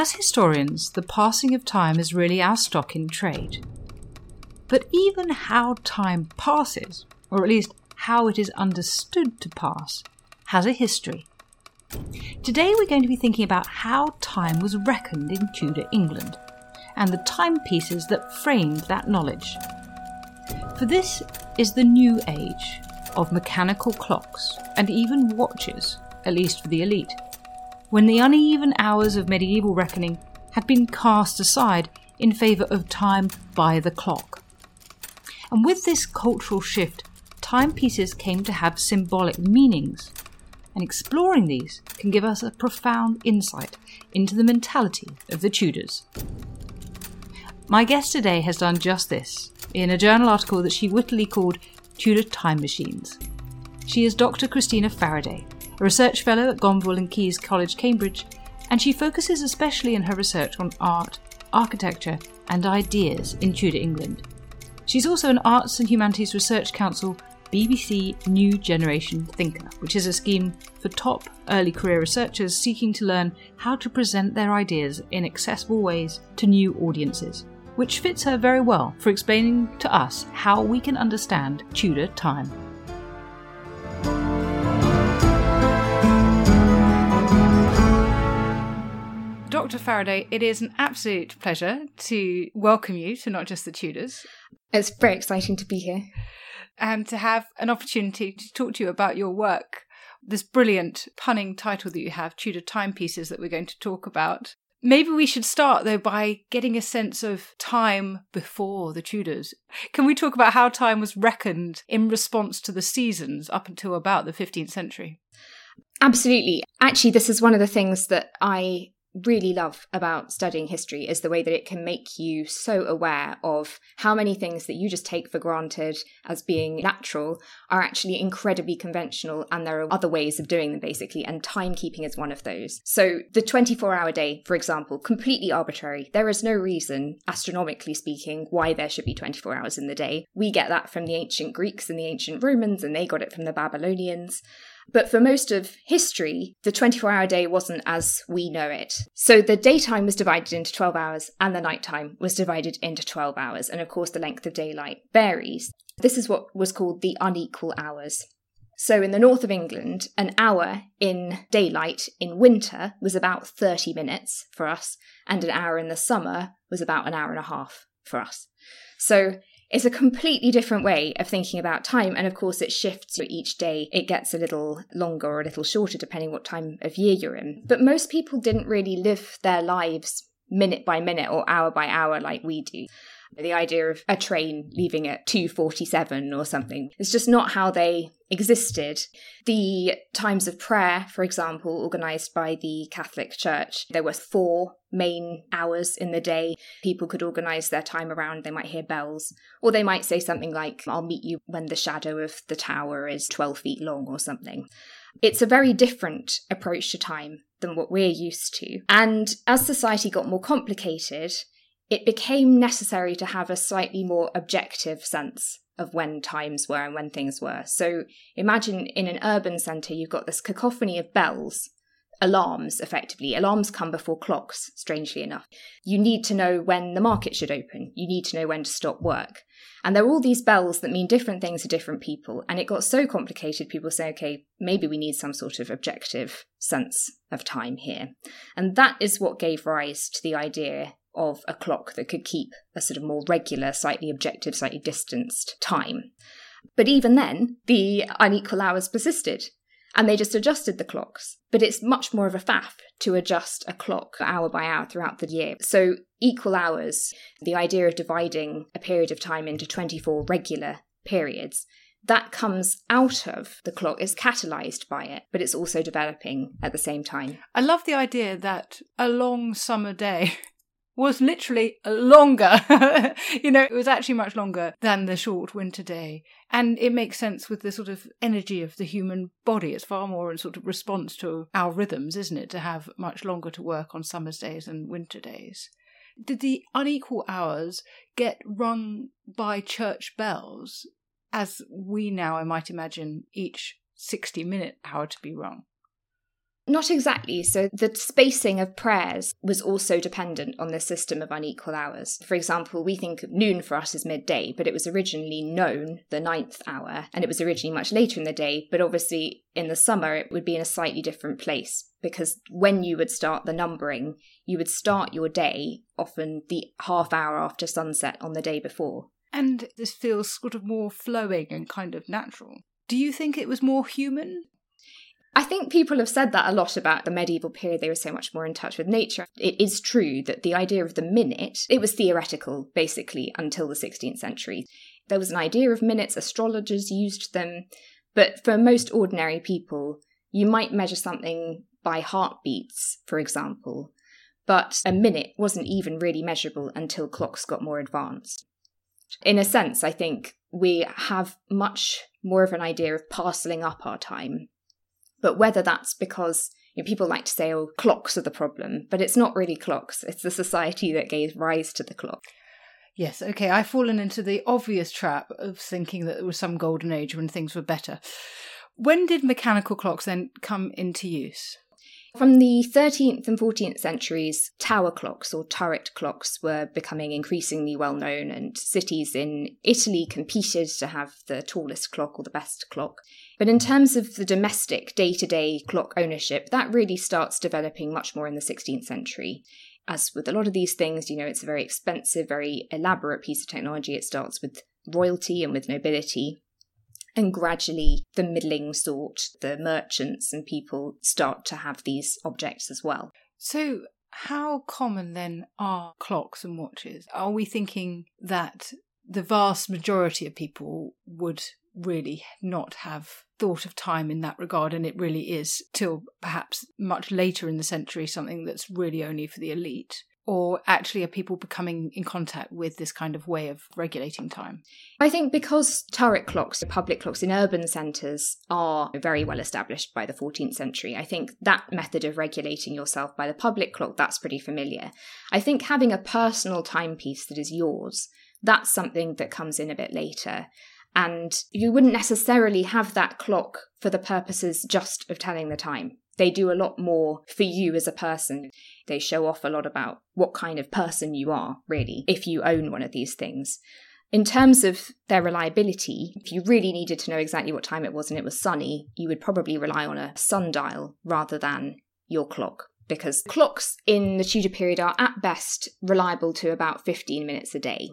As historians, the passing of time is really our stock in trade. But even how time passes, or at least how it is understood to pass, has a history. Today we're going to be thinking about how time was reckoned in Tudor England, and the timepieces that framed that knowledge. For this is the new age of mechanical clocks and even watches, at least for the elite when the uneven hours of medieval reckoning had been cast aside in favour of time by the clock. And with this cultural shift, timepieces came to have symbolic meanings, and exploring these can give us a profound insight into the mentality of the Tudors. My guest today has done just this in a journal article that she wittily called Tudor Time Machines. She is Dr. Christina Faraday, a research fellow at Gonville and Caius College, Cambridge, and she focuses especially in her research on art, architecture, and ideas in Tudor England. She's also an Arts and Humanities Research Council BBC New Generation Thinker, which is a scheme for top early career researchers seeking to learn how to present their ideas in accessible ways to new audiences, which fits her very well for explaining to us how we can understand Tudor time. Dr. Faraday, it is an absolute pleasure to welcome you to Not Just the Tudors It's very exciting to be here. and to have an opportunity to talk to you about your work. This brilliant punning title that you have, Tudor Timepieces, that we're going to talk about. Maybe we should start, though, by getting a sense of time before the Tudors. Can we talk about how time was reckoned in response to the seasons up until about the 15th century? Absolutely. Actually, this is one of the things that I really love about studying history is the way that it can make you so aware of how many things that you just take for granted as being natural are actually incredibly conventional and there are other ways of doing them basically and timekeeping is one of those. So the 24 hour day for example completely arbitrary. There is no reason astronomically speaking why there should be 24 hours in the day. We get that from the ancient greeks and the ancient romans and they got it from the babylonians but for most of history, the 24 hour day wasn't as we know it. So the daytime was divided into 12 hours and the nighttime was divided into 12 hours. And of course, the length of daylight varies. This is what was called the unequal hours. So in the north of England, an hour in daylight in winter was about 30 minutes for us, and an hour in the summer was about an hour and a half for us. So it's a completely different way of thinking about time. And of course, it shifts each day. It gets a little longer or a little shorter, depending what time of year you're in. But most people didn't really live their lives minute by minute or hour by hour like we do. The idea of a train leaving at 2:47 or something. It's just not how they existed. The times of prayer, for example, organized by the Catholic Church, there were four main hours in the day. People could organize their time around. They might hear bells, or they might say something like, I'll meet you when the shadow of the tower is 12 feet long, or something. It's a very different approach to time than what we're used to. And as society got more complicated, it became necessary to have a slightly more objective sense of when times were and when things were. So imagine in an urban centre, you've got this cacophony of bells alarms, effectively. Alarms come before clocks, strangely enough. You need to know when the market should open, you need to know when to stop work. And there are all these bells that mean different things to different people. And it got so complicated, people say, okay, maybe we need some sort of objective sense of time here. And that is what gave rise to the idea of a clock that could keep a sort of more regular, slightly objective, slightly distanced time. But even then, the unequal hours persisted and they just adjusted the clocks. But it's much more of a faff to adjust a clock hour by hour throughout the year. So, equal hours, the idea of dividing a period of time into 24 regular periods, that comes out of the clock, is catalyzed by it, but it's also developing at the same time. I love the idea that a long summer day was literally longer. you know, it was actually much longer than the short winter day. And it makes sense with the sort of energy of the human body. It's far more in sort of response to our rhythms, isn't it, to have much longer to work on summer's days and winter days. Did the unequal hours get rung by church bells, as we now, I might imagine, each 60 minute hour to be rung? Not exactly. So the spacing of prayers was also dependent on the system of unequal hours. For example, we think noon for us is midday, but it was originally known the ninth hour, and it was originally much later in the day, but obviously in the summer it would be in a slightly different place because when you would start the numbering, you would start your day often the half hour after sunset on the day before. And this feels sort of more flowing and kind of natural. Do you think it was more human? I think people have said that a lot about the medieval period. They were so much more in touch with nature. It is true that the idea of the minute, it was theoretical basically until the 16th century. There was an idea of minutes, astrologers used them, but for most ordinary people, you might measure something by heartbeats, for example, but a minute wasn't even really measurable until clocks got more advanced. In a sense, I think we have much more of an idea of parceling up our time but whether that's because you know, people like to say, oh, clocks are the problem, but it's not really clocks. It's the society that gave rise to the clock. Yes, okay. I've fallen into the obvious trap of thinking that there was some golden age when things were better. When did mechanical clocks then come into use? From the 13th and 14th centuries, tower clocks or turret clocks were becoming increasingly well known, and cities in Italy competed to have the tallest clock or the best clock. But in terms of the domestic day to day clock ownership, that really starts developing much more in the 16th century. As with a lot of these things, you know, it's a very expensive, very elaborate piece of technology. It starts with royalty and with nobility. And gradually, the middling sort, the merchants and people start to have these objects as well. So, how common then are clocks and watches? Are we thinking that the vast majority of people would really not have thought of time in that regard, and it really is till perhaps much later in the century something that's really only for the elite? or actually are people becoming in contact with this kind of way of regulating time? I think because turret clocks, public clocks in urban centres, are very well established by the 14th century, I think that method of regulating yourself by the public clock, that's pretty familiar. I think having a personal timepiece that is yours, that's something that comes in a bit later. And you wouldn't necessarily have that clock for the purposes just of telling the time. They do a lot more for you as a person. They show off a lot about what kind of person you are, really, if you own one of these things. In terms of their reliability, if you really needed to know exactly what time it was and it was sunny, you would probably rely on a sundial rather than your clock. Because clocks in the Tudor period are at best reliable to about 15 minutes a day.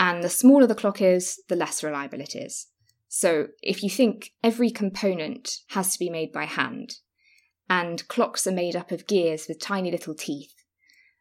And the smaller the clock is, the less reliable it is. So if you think every component has to be made by hand, and clocks are made up of gears with tiny little teeth.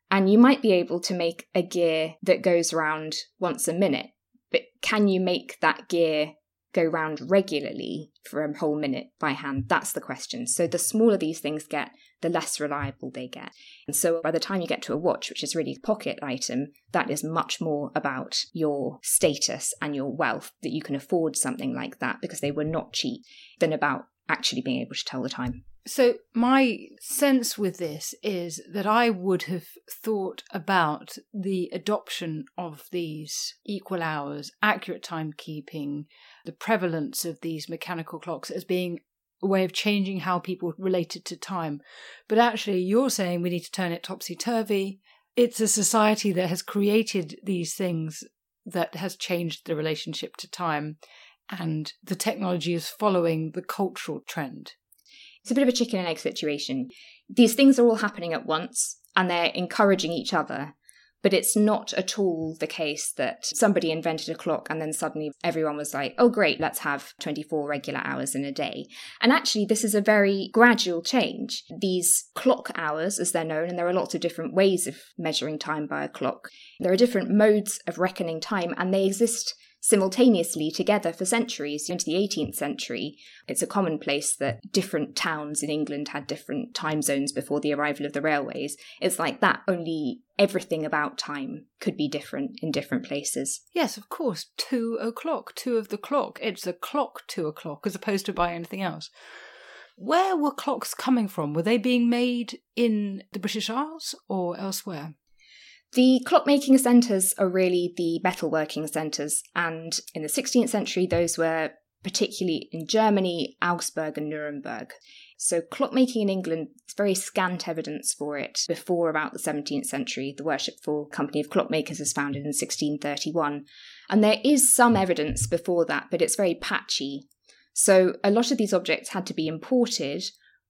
And you might be able to make a gear that goes round once a minute, but can you make that gear go round regularly for a whole minute by hand? That's the question. So the smaller these things get, the less reliable they get. And so by the time you get to a watch, which is really a pocket item, that is much more about your status and your wealth that you can afford something like that because they were not cheap than about actually being able to tell the time. So, my sense with this is that I would have thought about the adoption of these equal hours, accurate timekeeping, the prevalence of these mechanical clocks as being way of changing how people related to time. But actually, you're saying we need to turn it topsy turvy. It's a society that has created these things that has changed the relationship to time, and the technology is following the cultural trend. It's a bit of a chicken and egg situation. These things are all happening at once, and they're encouraging each other but it's not at all the case that somebody invented a clock and then suddenly everyone was like, oh, great, let's have 24 regular hours in a day. And actually, this is a very gradual change. These clock hours, as they're known, and there are lots of different ways of measuring time by a clock, there are different modes of reckoning time, and they exist simultaneously together for centuries into the 18th century. It's a commonplace that different towns in England had different time zones before the arrival of the railways. It's like that, only everything about time could be different in different places. Yes, of course. Two o'clock, two of the clock. It's a clock two o'clock as opposed to by anything else. Where were clocks coming from? Were they being made in the British Isles or elsewhere? The clockmaking centres are really the metalworking centres, and in the 16th century, those were particularly in Germany, Augsburg, and Nuremberg. So, clockmaking in England, is very scant evidence for it before about the 17th century. The Worshipful Company of Clockmakers was founded in 1631, and there is some evidence before that, but it's very patchy. So, a lot of these objects had to be imported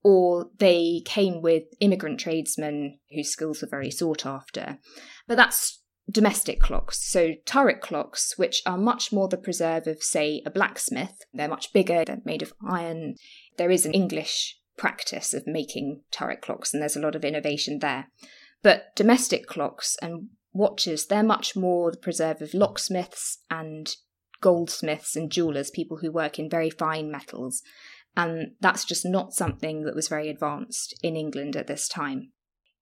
or they came with immigrant tradesmen whose skills were very sought after. But that's domestic clocks. So turret clocks, which are much more the preserve of, say, a blacksmith. They're much bigger, they're made of iron. There is an English practice of making turret clocks, and there's a lot of innovation there. But domestic clocks and watches, they're much more the preserve of locksmiths and goldsmiths and jewelers, people who work in very fine metals. And that's just not something that was very advanced in England at this time.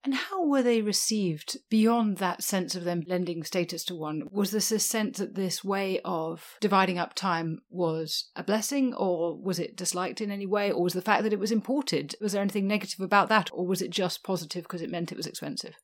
And how were they received beyond that sense of them lending status to one? Was this a sense that this way of dividing up time was a blessing, or was it disliked in any way, or was the fact that it was imported? Was there anything negative about that, or was it just positive because it meant it was expensive?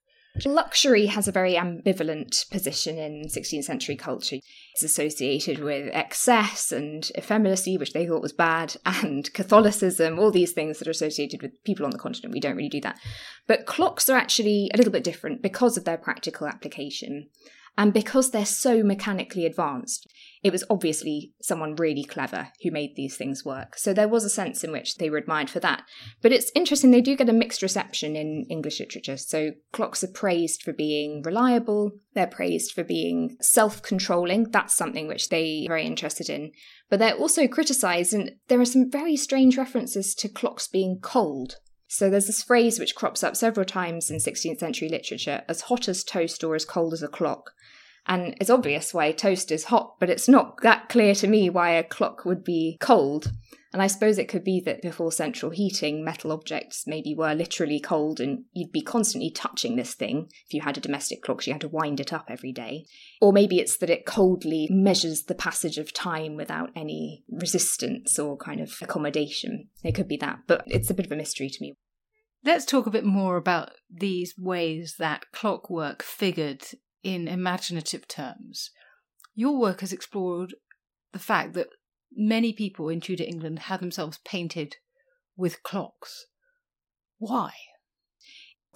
Luxury has a very ambivalent position in 16th century culture. It's associated with excess and effeminacy, which they thought was bad, and Catholicism, all these things that are associated with people on the continent. We don't really do that. But clocks are actually a little bit different because of their practical application. And because they're so mechanically advanced, it was obviously someone really clever who made these things work. So there was a sense in which they were admired for that. But it's interesting, they do get a mixed reception in English literature. So clocks are praised for being reliable, they're praised for being self controlling. That's something which they are very interested in. But they're also criticized, and there are some very strange references to clocks being cold. So there's this phrase which crops up several times in 16th century literature as hot as toast or as cold as a clock. And it's obvious why toast is hot, but it's not that clear to me why a clock would be cold. And I suppose it could be that before central heating, metal objects maybe were literally cold and you'd be constantly touching this thing. If you had a domestic clock, you had to wind it up every day. Or maybe it's that it coldly measures the passage of time without any resistance or kind of accommodation. It could be that, but it's a bit of a mystery to me. Let's talk a bit more about these ways that clockwork figured in imaginative terms. Your work has explored the fact that many people in Tudor England had themselves painted with clocks. Why?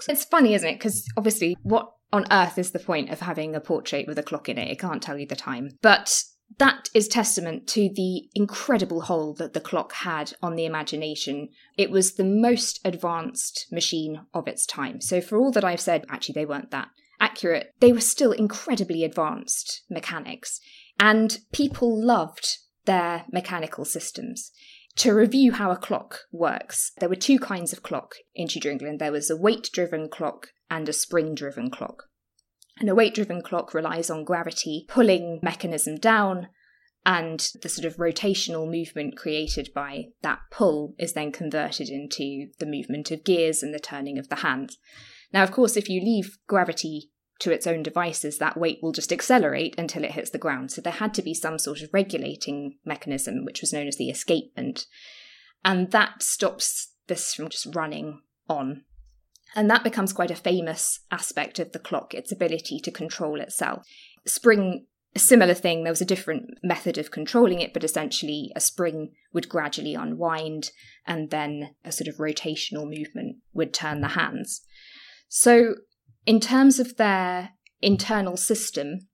It's funny, isn't it? Because obviously, what on earth is the point of having a portrait with a clock in it? It can't tell you the time. But that is testament to the incredible hold that the clock had on the imagination. It was the most advanced machine of its time. So, for all that I've said, actually, they weren't that accurate, they were still incredibly advanced mechanics. And people loved their mechanical systems. To review how a clock works, there were two kinds of clock in Tudor England. There was a weight driven clock and a spring driven clock. And a weight driven clock relies on gravity pulling mechanism down, and the sort of rotational movement created by that pull is then converted into the movement of gears and the turning of the hands. Now, of course, if you leave gravity to its own devices, that weight will just accelerate until it hits the ground. So there had to be some sort of regulating mechanism, which was known as the escapement. And that stops this from just running on. And that becomes quite a famous aspect of the clock, its ability to control itself. Spring a similar thing. There was a different method of controlling it, but essentially a spring would gradually unwind and then a sort of rotational movement would turn the hands. So, in terms of their internal system,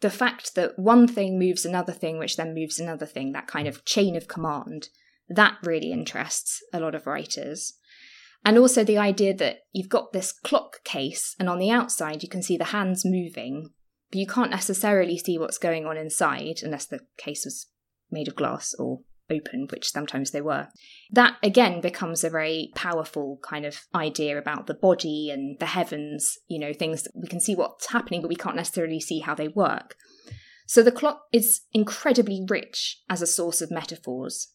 the fact that one thing moves another thing, which then moves another thing, that kind of chain of command, that really interests a lot of writers. And also the idea that you've got this clock case, and on the outside you can see the hands moving, but you can't necessarily see what's going on inside unless the case was made of glass or open, which sometimes they were. That again becomes a very powerful kind of idea about the body and the heavens, you know, things we can see what's happening, but we can't necessarily see how they work. So the clock is incredibly rich as a source of metaphors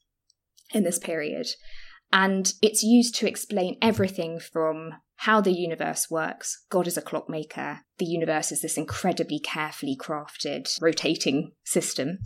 in this period. And it's used to explain everything from how the universe works. God is a clockmaker. The universe is this incredibly carefully crafted, rotating system.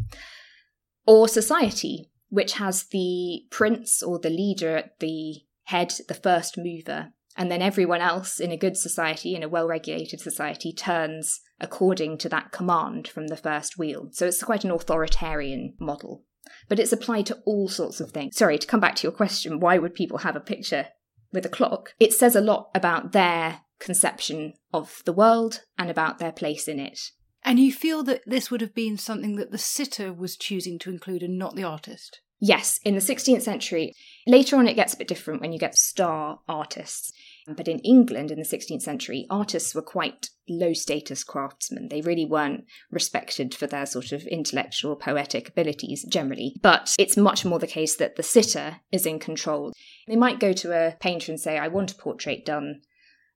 Or society, which has the prince or the leader at the head, the first mover, and then everyone else in a good society, in a well regulated society, turns according to that command from the first wheel. So it's quite an authoritarian model. But it's applied to all sorts of things. Sorry, to come back to your question, why would people have a picture with a clock? It says a lot about their conception of the world and about their place in it. And you feel that this would have been something that the sitter was choosing to include and not the artist? Yes, in the 16th century. Later on, it gets a bit different when you get star artists. But in England in the 16th century, artists were quite low status craftsmen. They really weren't respected for their sort of intellectual, poetic abilities generally. But it's much more the case that the sitter is in control. They might go to a painter and say, I want a portrait done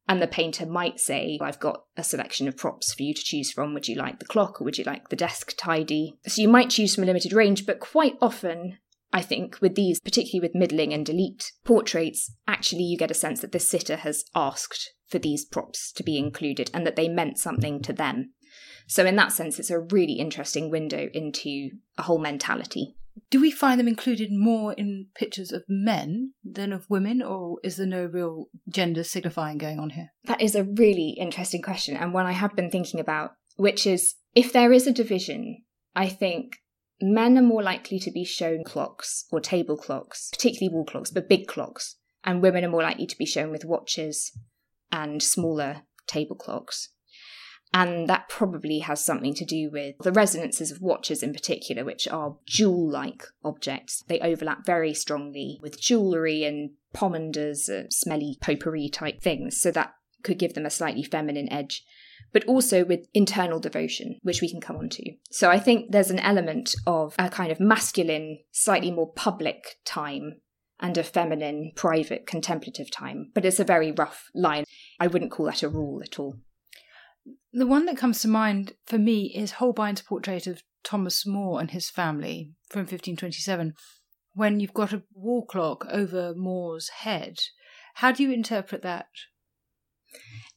and the painter might say, I've got a selection of props for you to choose from. Would you like the clock or would you like the desk tidy? So you might choose from a limited range, but quite often, I think, with these, particularly with middling and elite portraits, actually you get a sense that the sitter has asked for these props to be included and that they meant something to them. So, in that sense, it's a really interesting window into a whole mentality. Do we find them included more in pictures of men than of women, or is there no real gender signifying going on here? That is a really interesting question, and one I have been thinking about, which is if there is a division, I think men are more likely to be shown clocks or table clocks, particularly wall clocks, but big clocks, and women are more likely to be shown with watches and smaller table clocks. And that probably has something to do with the resonances of watches in particular, which are jewel like objects. They overlap very strongly with jewellery and pomanders, uh, smelly potpourri type things. So that could give them a slightly feminine edge. But also with internal devotion, which we can come on to. So I think there's an element of a kind of masculine, slightly more public time and a feminine, private, contemplative time. But it's a very rough line. I wouldn't call that a rule at all. The one that comes to mind for me is Holbein's portrait of Thomas More and his family from 1527, when you've got a wall clock over More's head. How do you interpret that?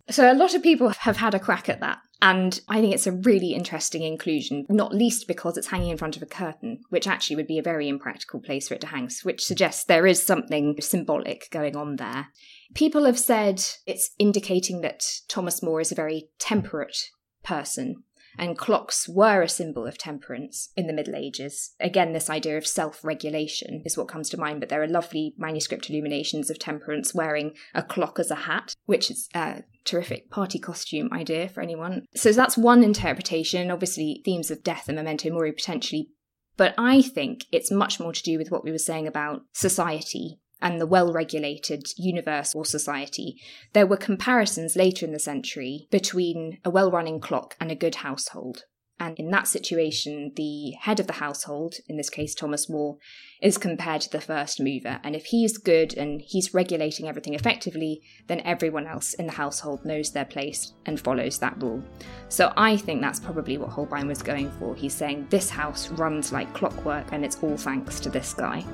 So, a lot of people have had a crack at that. And I think it's a really interesting inclusion, not least because it's hanging in front of a curtain, which actually would be a very impractical place for it to hang, which suggests there is something symbolic going on there. People have said it's indicating that Thomas More is a very temperate person and clocks were a symbol of temperance in the Middle Ages. Again, this idea of self regulation is what comes to mind, but there are lovely manuscript illuminations of temperance wearing a clock as a hat, which is a terrific party costume idea for anyone. So that's one interpretation. Obviously, themes of death and memento mori potentially. But I think it's much more to do with what we were saying about society and the well regulated universe or society, there were comparisons later in the century between a well running clock and a good household. And in that situation, the head of the household, in this case Thomas More, is compared to the first mover. And if he's good and he's regulating everything effectively, then everyone else in the household knows their place and follows that rule. So I think that's probably what Holbein was going for. He's saying this house runs like clockwork and it's all thanks to this guy.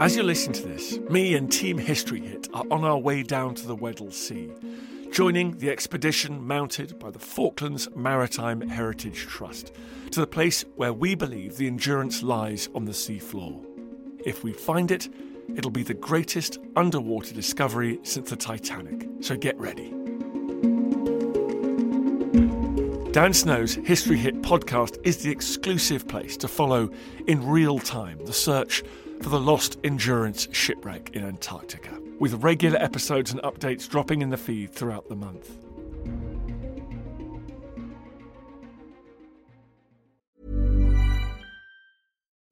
As you listen to this, me and Team History Hit are on our way down to the Weddell Sea, joining the expedition mounted by the Falklands Maritime Heritage Trust to the place where we believe the Endurance lies on the sea floor. If we find it, It'll be the greatest underwater discovery since the Titanic, so get ready. Dan Snow's History Hit podcast is the exclusive place to follow in real time the search for the lost Endurance shipwreck in Antarctica, with regular episodes and updates dropping in the feed throughout the month.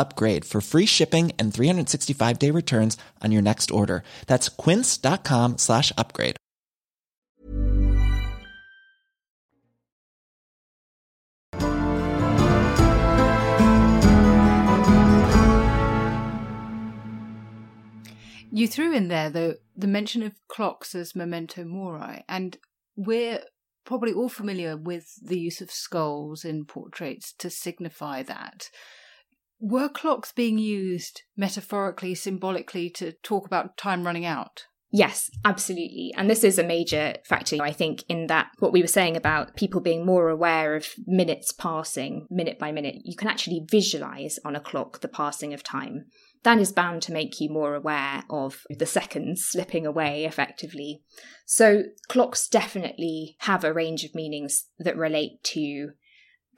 upgrade for free shipping and 365 day returns on your next order. That's quince.com slash upgrade. You threw in there the the mention of clocks as memento mori, and we're probably all familiar with the use of skulls in portraits to signify that. Were clocks being used metaphorically, symbolically to talk about time running out? Yes, absolutely. And this is a major factor, I think, in that what we were saying about people being more aware of minutes passing, minute by minute. You can actually visualize on a clock the passing of time that is bound to make you more aware of the seconds slipping away effectively. So, clocks definitely have a range of meanings that relate to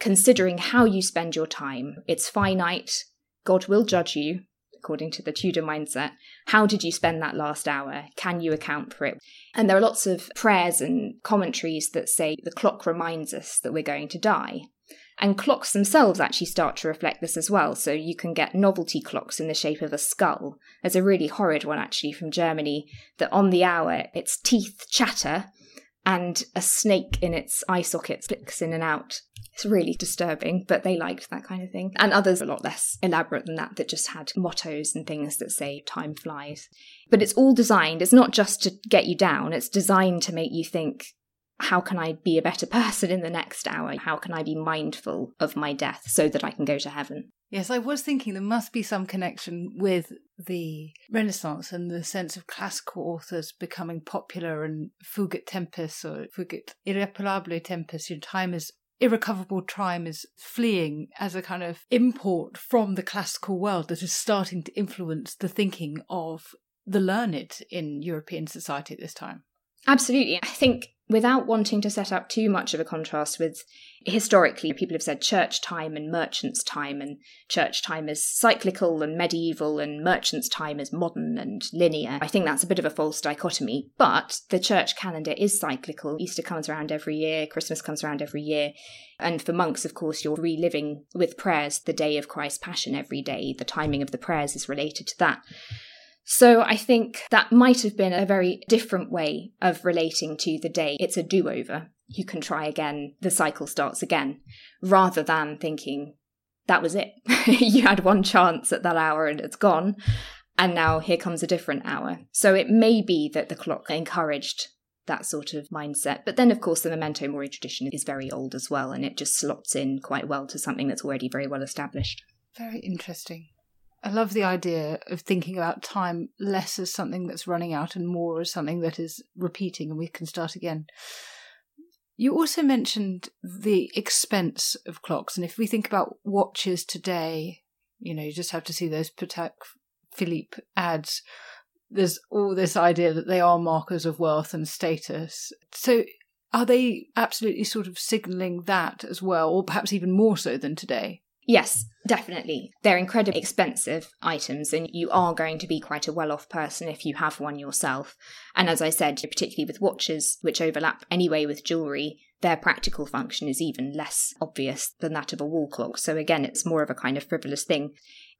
considering how you spend your time. It's finite, God will judge you, according to the Tudor mindset. How did you spend that last hour? Can you account for it? And there are lots of prayers and commentaries that say the clock reminds us that we're going to die. And clocks themselves actually start to reflect this as well. So you can get novelty clocks in the shape of a skull. There's a really horrid one actually from Germany that on the hour its teeth chatter and a snake in its eye socket flicks in and out. It's really disturbing, but they liked that kind of thing. And others a lot less elaborate than that, that just had mottos and things that say time flies. But it's all designed, it's not just to get you down, it's designed to make you think, how can I be a better person in the next hour? How can I be mindful of my death so that I can go to heaven? Yes, I was thinking there must be some connection with the Renaissance and the sense of classical authors becoming popular and fugit tempus or fugit irreparabile tempus. Your time is irrecoverable time is fleeing as a kind of import from the classical world that is starting to influence the thinking of the learned in European society at this time. Absolutely. I think without wanting to set up too much of a contrast with historically, people have said church time and merchant's time, and church time is cyclical and medieval, and merchant's time is modern and linear. I think that's a bit of a false dichotomy, but the church calendar is cyclical. Easter comes around every year, Christmas comes around every year. And for monks, of course, you're reliving with prayers the day of Christ's Passion every day. The timing of the prayers is related to that. So I think that might have been a very different way of relating to the day. It's a do over. You can try again, the cycle starts again, rather than thinking, that was it. you had one chance at that hour and it's gone. And now here comes a different hour. So it may be that the clock encouraged that sort of mindset. But then, of course, the memento mori tradition is very old as well, and it just slots in quite well to something that's already very well established. Very interesting. I love the idea of thinking about time less as something that's running out and more as something that is repeating and we can start again. You also mentioned the expense of clocks. And if we think about watches today, you know, you just have to see those Patek Philippe ads. There's all this idea that they are markers of wealth and status. So are they absolutely sort of signaling that as well, or perhaps even more so than today? Yes, definitely. They're incredibly expensive items, and you are going to be quite a well off person if you have one yourself. And as I said, particularly with watches, which overlap anyway with jewellery, their practical function is even less obvious than that of a wall clock. So again, it's more of a kind of frivolous thing.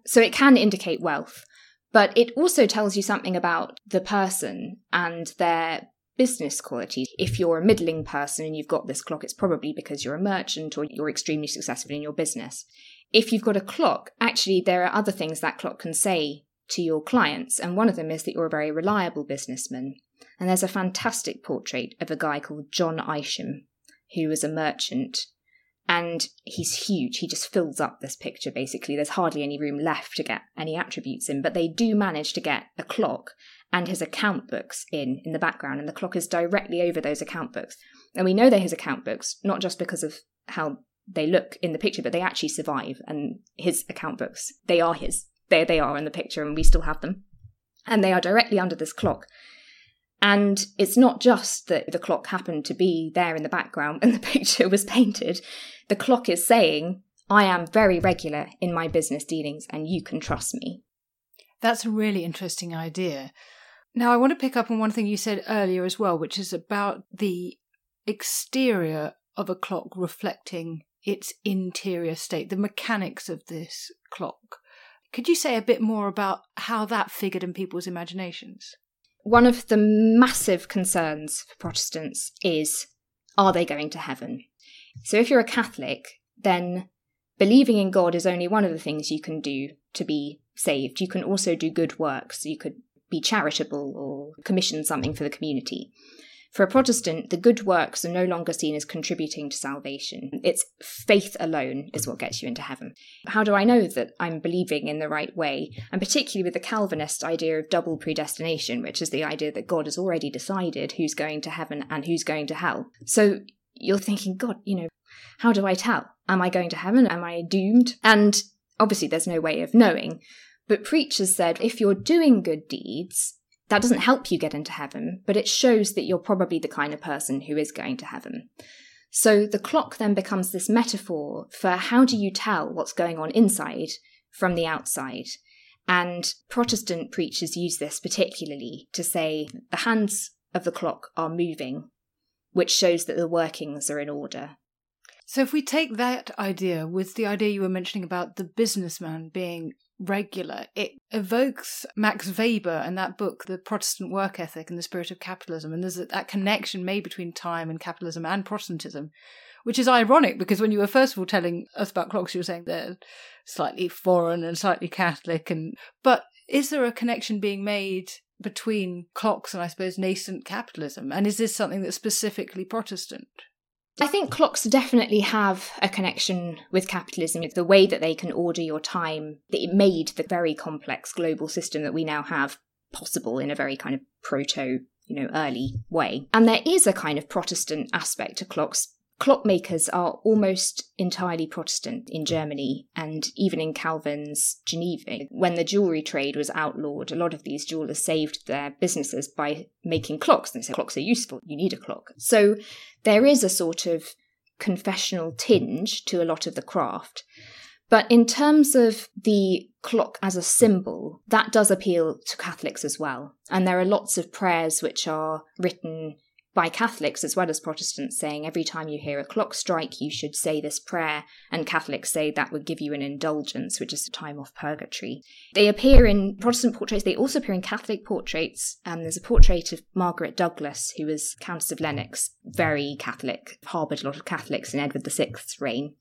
So it can indicate wealth, but it also tells you something about the person and their business qualities. If you're a middling person and you've got this clock, it's probably because you're a merchant or you're extremely successful in your business. If you've got a clock, actually, there are other things that clock can say to your clients, and one of them is that you're a very reliable businessman. And there's a fantastic portrait of a guy called John Isham, who was a merchant. And he's huge. He just fills up this picture, basically. There's hardly any room left to get any attributes in, but they do manage to get a clock and his account books in in the background, and the clock is directly over those account books. And we know they're his account books, not just because of how they look in the picture, but they actually survive. And his account books, they are his. There they are in the picture, and we still have them. And they are directly under this clock. And it's not just that the clock happened to be there in the background and the picture was painted. The clock is saying, I am very regular in my business dealings and you can trust me. That's a really interesting idea. Now, I want to pick up on one thing you said earlier as well, which is about the exterior of a clock reflecting its interior state, the mechanics of this clock. Could you say a bit more about how that figured in people's imaginations? One of the massive concerns for Protestants is are they going to heaven? So if you're a Catholic, then believing in God is only one of the things you can do to be saved. You can also do good works. You could be charitable or commission something for the community. For a Protestant, the good works are no longer seen as contributing to salvation. It's faith alone is what gets you into heaven. How do I know that I'm believing in the right way? And particularly with the Calvinist idea of double predestination, which is the idea that God has already decided who's going to heaven and who's going to hell. So you're thinking, God, you know, how do I tell? Am I going to heaven? Am I doomed? And obviously, there's no way of knowing. But preachers said if you're doing good deeds, that doesn't help you get into heaven, but it shows that you're probably the kind of person who is going to heaven. So the clock then becomes this metaphor for how do you tell what's going on inside from the outside? And Protestant preachers use this particularly to say the hands of the clock are moving, which shows that the workings are in order. So, if we take that idea with the idea you were mentioning about the businessman being regular. It evokes Max Weber and that book, The Protestant Work Ethic and the Spirit of Capitalism. And there's that connection made between time and capitalism and Protestantism, which is ironic because when you were first of all telling us about clocks, you were saying they're slightly foreign and slightly Catholic. And but is there a connection being made between clocks and I suppose nascent capitalism? And is this something that's specifically Protestant? I think clocks definitely have a connection with capitalism. The way that they can order your time, it made the very complex global system that we now have possible in a very kind of proto, you know, early way. And there is a kind of Protestant aspect to clocks clockmakers are almost entirely Protestant in Germany and even in Calvin's Geneva. When the jewellery trade was outlawed, a lot of these jewellers saved their businesses by making clocks. They said clocks are useful, you need a clock. So there is a sort of confessional tinge to a lot of the craft. But in terms of the clock as a symbol, that does appeal to Catholics as well. And there are lots of prayers which are written by Catholics as well as Protestants saying every time you hear a clock strike, you should say this prayer, and Catholics say that would give you an indulgence, which is a time off purgatory. They appear in Protestant portraits, they also appear in Catholic portraits. Um, there's a portrait of Margaret Douglas, who was Countess of Lennox, very Catholic, harboured a lot of Catholics in Edward VI's reign.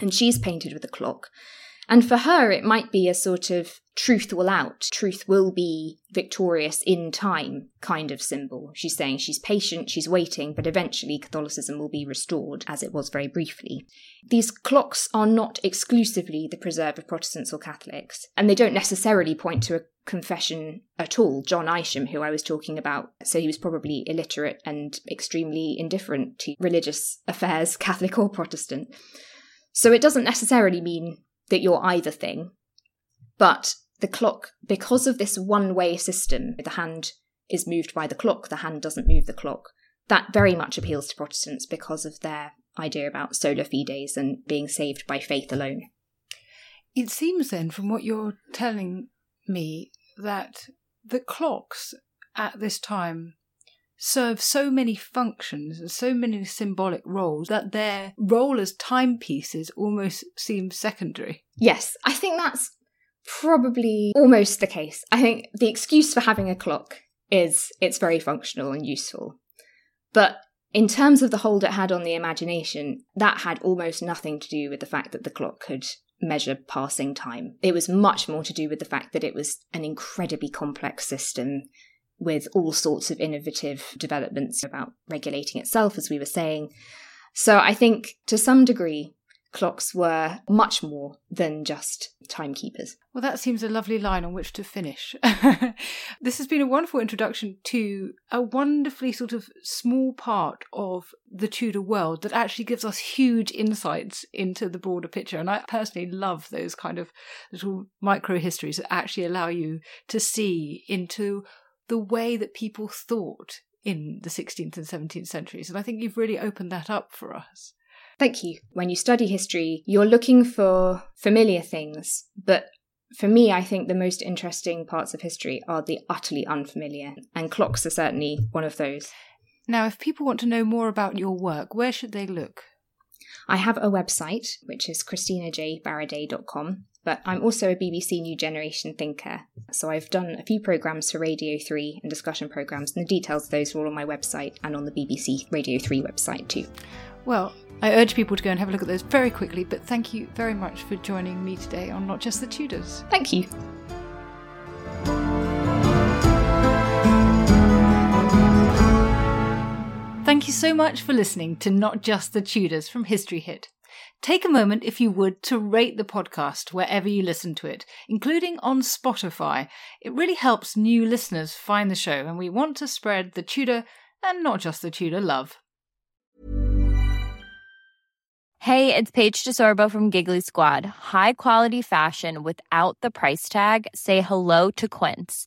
And she's painted with a clock. And for her, it might be a sort of truth will out, truth will be victorious in time kind of symbol. She's saying she's patient, she's waiting, but eventually Catholicism will be restored, as it was very briefly. These clocks are not exclusively the preserve of Protestants or Catholics, and they don't necessarily point to a confession at all. John Isham, who I was talking about, so he was probably illiterate and extremely indifferent to religious affairs, Catholic or Protestant. So it doesn't necessarily mean that you're either thing, but the clock, because of this one way system, the hand is moved by the clock, the hand doesn't move the clock. That very much appeals to Protestants because of their idea about sola fides and being saved by faith alone. It seems then, from what you're telling me, that the clocks at this time serve so many functions and so many symbolic roles that their role as timepieces almost seems secondary. Yes, I think that's probably almost the case. I think the excuse for having a clock is it's very functional and useful. But in terms of the hold it had on the imagination, that had almost nothing to do with the fact that the clock could measure passing time. It was much more to do with the fact that it was an incredibly complex system with all sorts of innovative developments about regulating itself, as we were saying. So I think to some degree, clocks were much more than just timekeepers. Well, that seems a lovely line on which to finish. this has been a wonderful introduction to a wonderfully sort of small part of the Tudor world that actually gives us huge insights into the broader picture. And I personally love those kind of little micro histories that actually allow you to see into the way that people thought in the 16th and 17th centuries. And I think you've really opened that up for us. Thank you. When you study history, you're looking for familiar things, but for me, I think the most interesting parts of history are the utterly unfamiliar, and clocks are certainly one of those. Now, if people want to know more about your work, where should they look? I have a website, which is christinajfaraday.com, but I'm also a BBC New Generation thinker. So I've done a few programmes for Radio 3 and discussion programmes, and the details of those are all on my website and on the BBC Radio 3 website too. Well, I urge people to go and have a look at those very quickly, but thank you very much for joining me today on Not Just the Tudors. Thank you. Thank you so much for listening to Not Just the Tudors from History Hit. Take a moment, if you would, to rate the podcast wherever you listen to it, including on Spotify. It really helps new listeners find the show, and we want to spread the Tudor and not just the Tudor love. Hey, it's Paige DeSorbo from Giggly Squad. High quality fashion without the price tag? Say hello to Quince.